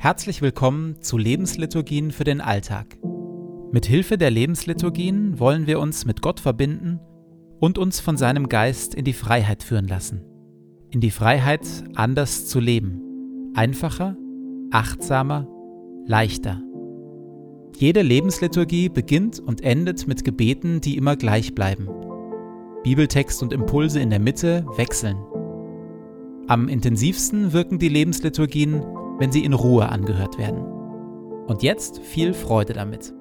Herzlich willkommen zu Lebensliturgien für den Alltag. Mit Hilfe der Lebensliturgien wollen wir uns mit Gott verbinden und uns von seinem Geist in die Freiheit führen lassen. In die Freiheit, anders zu leben. Einfacher, achtsamer, leichter. Jede Lebensliturgie beginnt und endet mit Gebeten, die immer gleich bleiben. Bibeltext und Impulse in der Mitte wechseln. Am intensivsten wirken die Lebensliturgien, wenn sie in Ruhe angehört werden. Und jetzt viel Freude damit.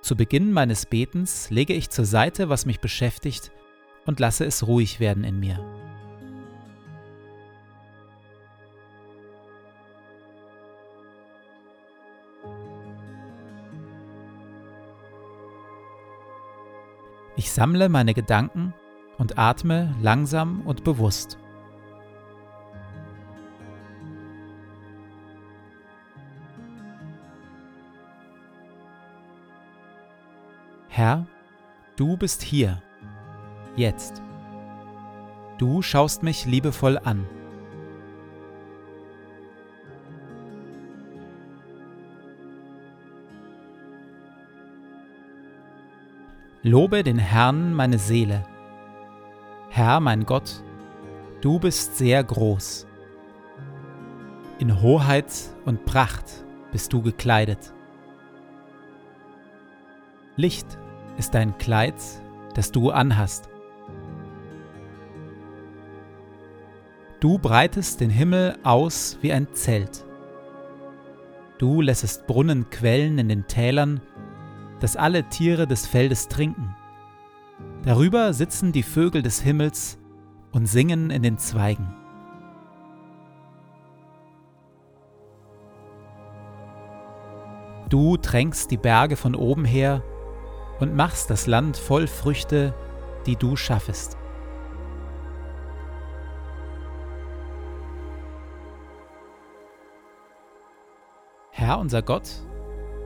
Zu Beginn meines Betens lege ich zur Seite, was mich beschäftigt, und lasse es ruhig werden in mir. Ich sammle meine Gedanken und atme langsam und bewusst. Herr, du bist hier, jetzt. Du schaust mich liebevoll an. Lobe den Herrn meine Seele. Herr mein Gott, du bist sehr groß. In Hoheit und Pracht bist du gekleidet. Licht ist dein Kleid, das du anhast. Du breitest den Himmel aus wie ein Zelt. Du lässest Brunnen quellen in den Tälern dass alle Tiere des Feldes trinken. Darüber sitzen die Vögel des Himmels und singen in den Zweigen. Du tränkst die Berge von oben her und machst das Land voll Früchte, die du schaffest. Herr unser Gott,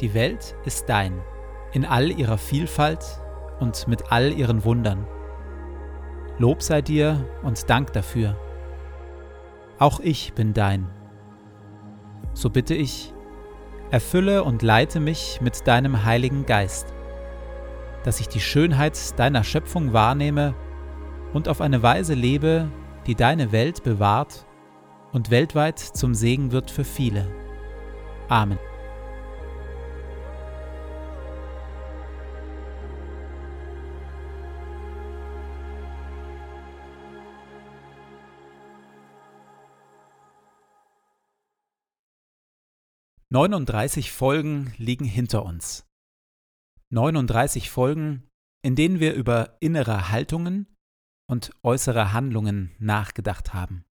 die Welt ist dein in all ihrer Vielfalt und mit all ihren Wundern. Lob sei dir und Dank dafür. Auch ich bin dein. So bitte ich, erfülle und leite mich mit deinem Heiligen Geist, dass ich die Schönheit deiner Schöpfung wahrnehme und auf eine Weise lebe, die deine Welt bewahrt und weltweit zum Segen wird für viele. Amen. 39 Folgen liegen hinter uns. 39 Folgen, in denen wir über innere Haltungen und äußere Handlungen nachgedacht haben.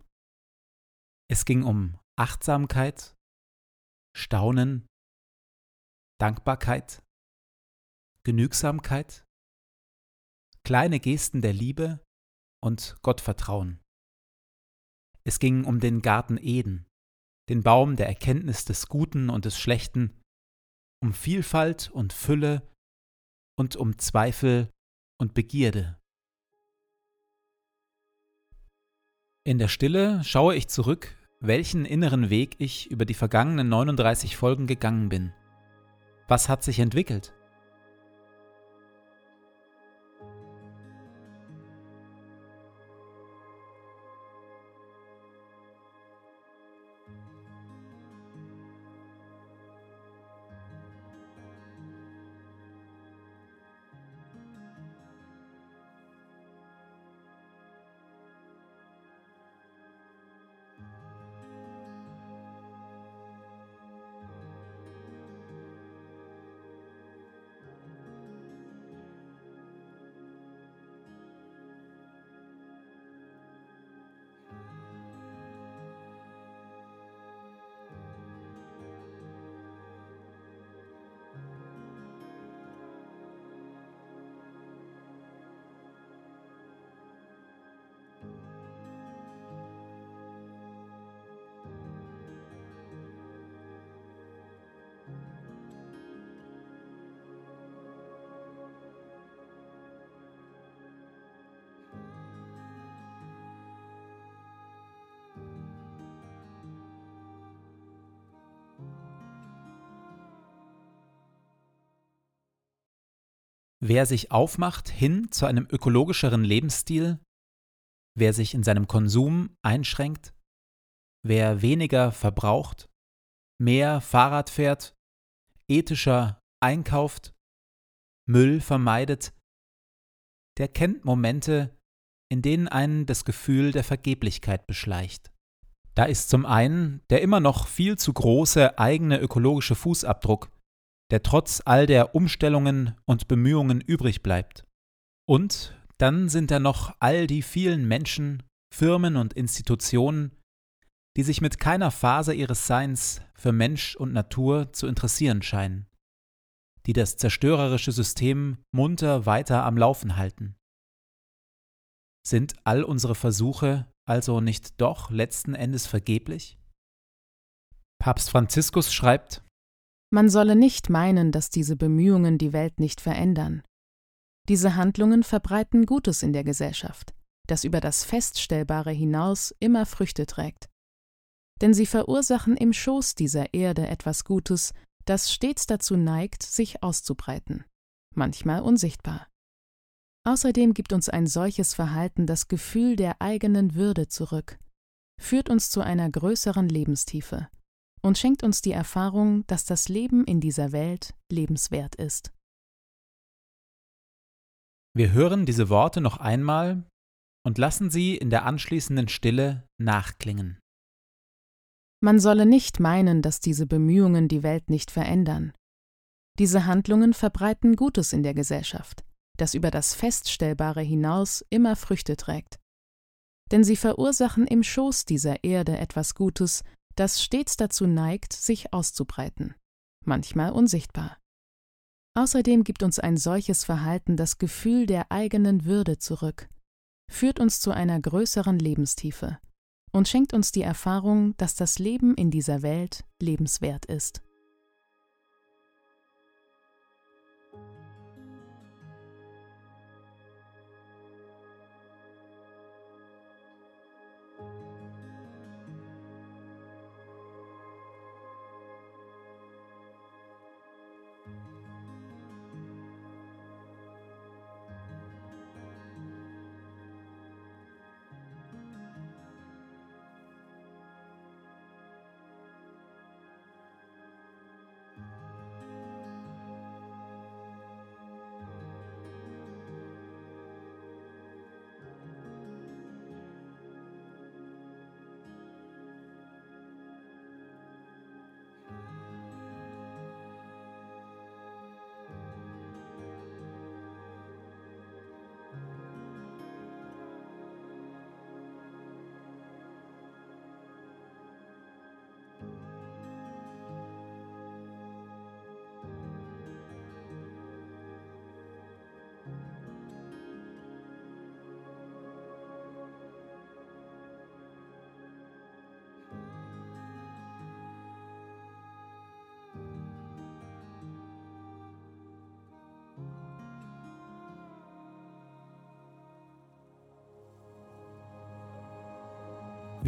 Es ging um Achtsamkeit, Staunen, Dankbarkeit, Genügsamkeit, kleine Gesten der Liebe und Gottvertrauen. Es ging um den Garten Eden, den Baum der Erkenntnis des Guten und des Schlechten, um Vielfalt und Fülle und um Zweifel und Begierde. In der Stille schaue ich zurück, welchen inneren Weg ich über die vergangenen 39 Folgen gegangen bin. Was hat sich entwickelt? Wer sich aufmacht hin zu einem ökologischeren Lebensstil, wer sich in seinem Konsum einschränkt, wer weniger verbraucht, mehr Fahrrad fährt, ethischer einkauft, Müll vermeidet, der kennt Momente, in denen einen das Gefühl der Vergeblichkeit beschleicht. Da ist zum einen der immer noch viel zu große eigene ökologische Fußabdruck, der trotz all der Umstellungen und Bemühungen übrig bleibt. Und dann sind da noch all die vielen Menschen, Firmen und Institutionen, die sich mit keiner Phase ihres Seins für Mensch und Natur zu interessieren scheinen, die das zerstörerische System munter weiter am Laufen halten. Sind all unsere Versuche also nicht doch letzten Endes vergeblich? Papst Franziskus schreibt, Man solle nicht meinen, dass diese Bemühungen die Welt nicht verändern. Diese Handlungen verbreiten Gutes in der Gesellschaft, das über das Feststellbare hinaus immer Früchte trägt. Denn sie verursachen im Schoß dieser Erde etwas Gutes, das stets dazu neigt, sich auszubreiten, manchmal unsichtbar. Außerdem gibt uns ein solches Verhalten das Gefühl der eigenen Würde zurück, führt uns zu einer größeren Lebenstiefe und schenkt uns die Erfahrung, dass das Leben in dieser Welt lebenswert ist. Wir hören diese Worte noch einmal und lassen sie in der anschließenden Stille nachklingen. Man solle nicht meinen, dass diese Bemühungen die Welt nicht verändern. Diese Handlungen verbreiten Gutes in der Gesellschaft das über das Feststellbare hinaus immer Früchte trägt. Denn sie verursachen im Schoß dieser Erde etwas Gutes, das stets dazu neigt, sich auszubreiten, manchmal unsichtbar. Außerdem gibt uns ein solches Verhalten das Gefühl der eigenen Würde zurück, führt uns zu einer größeren Lebenstiefe und schenkt uns die Erfahrung, dass das Leben in dieser Welt lebenswert ist.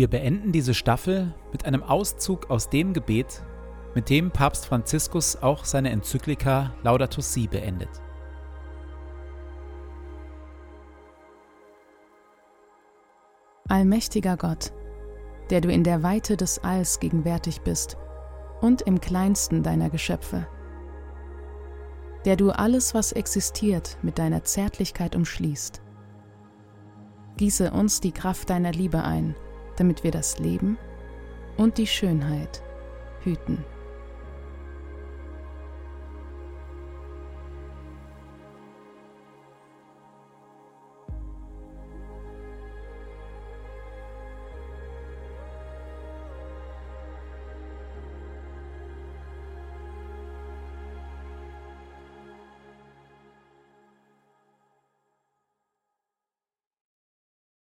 Wir beenden diese Staffel mit einem Auszug aus dem Gebet, mit dem Papst Franziskus auch seine Enzyklika Laudato Si beendet. Allmächtiger Gott, der du in der Weite des Alls gegenwärtig bist und im kleinsten deiner Geschöpfe, der du alles, was existiert, mit deiner Zärtlichkeit umschließt. Gieße uns die Kraft deiner Liebe ein, damit wir das Leben und die Schönheit hüten.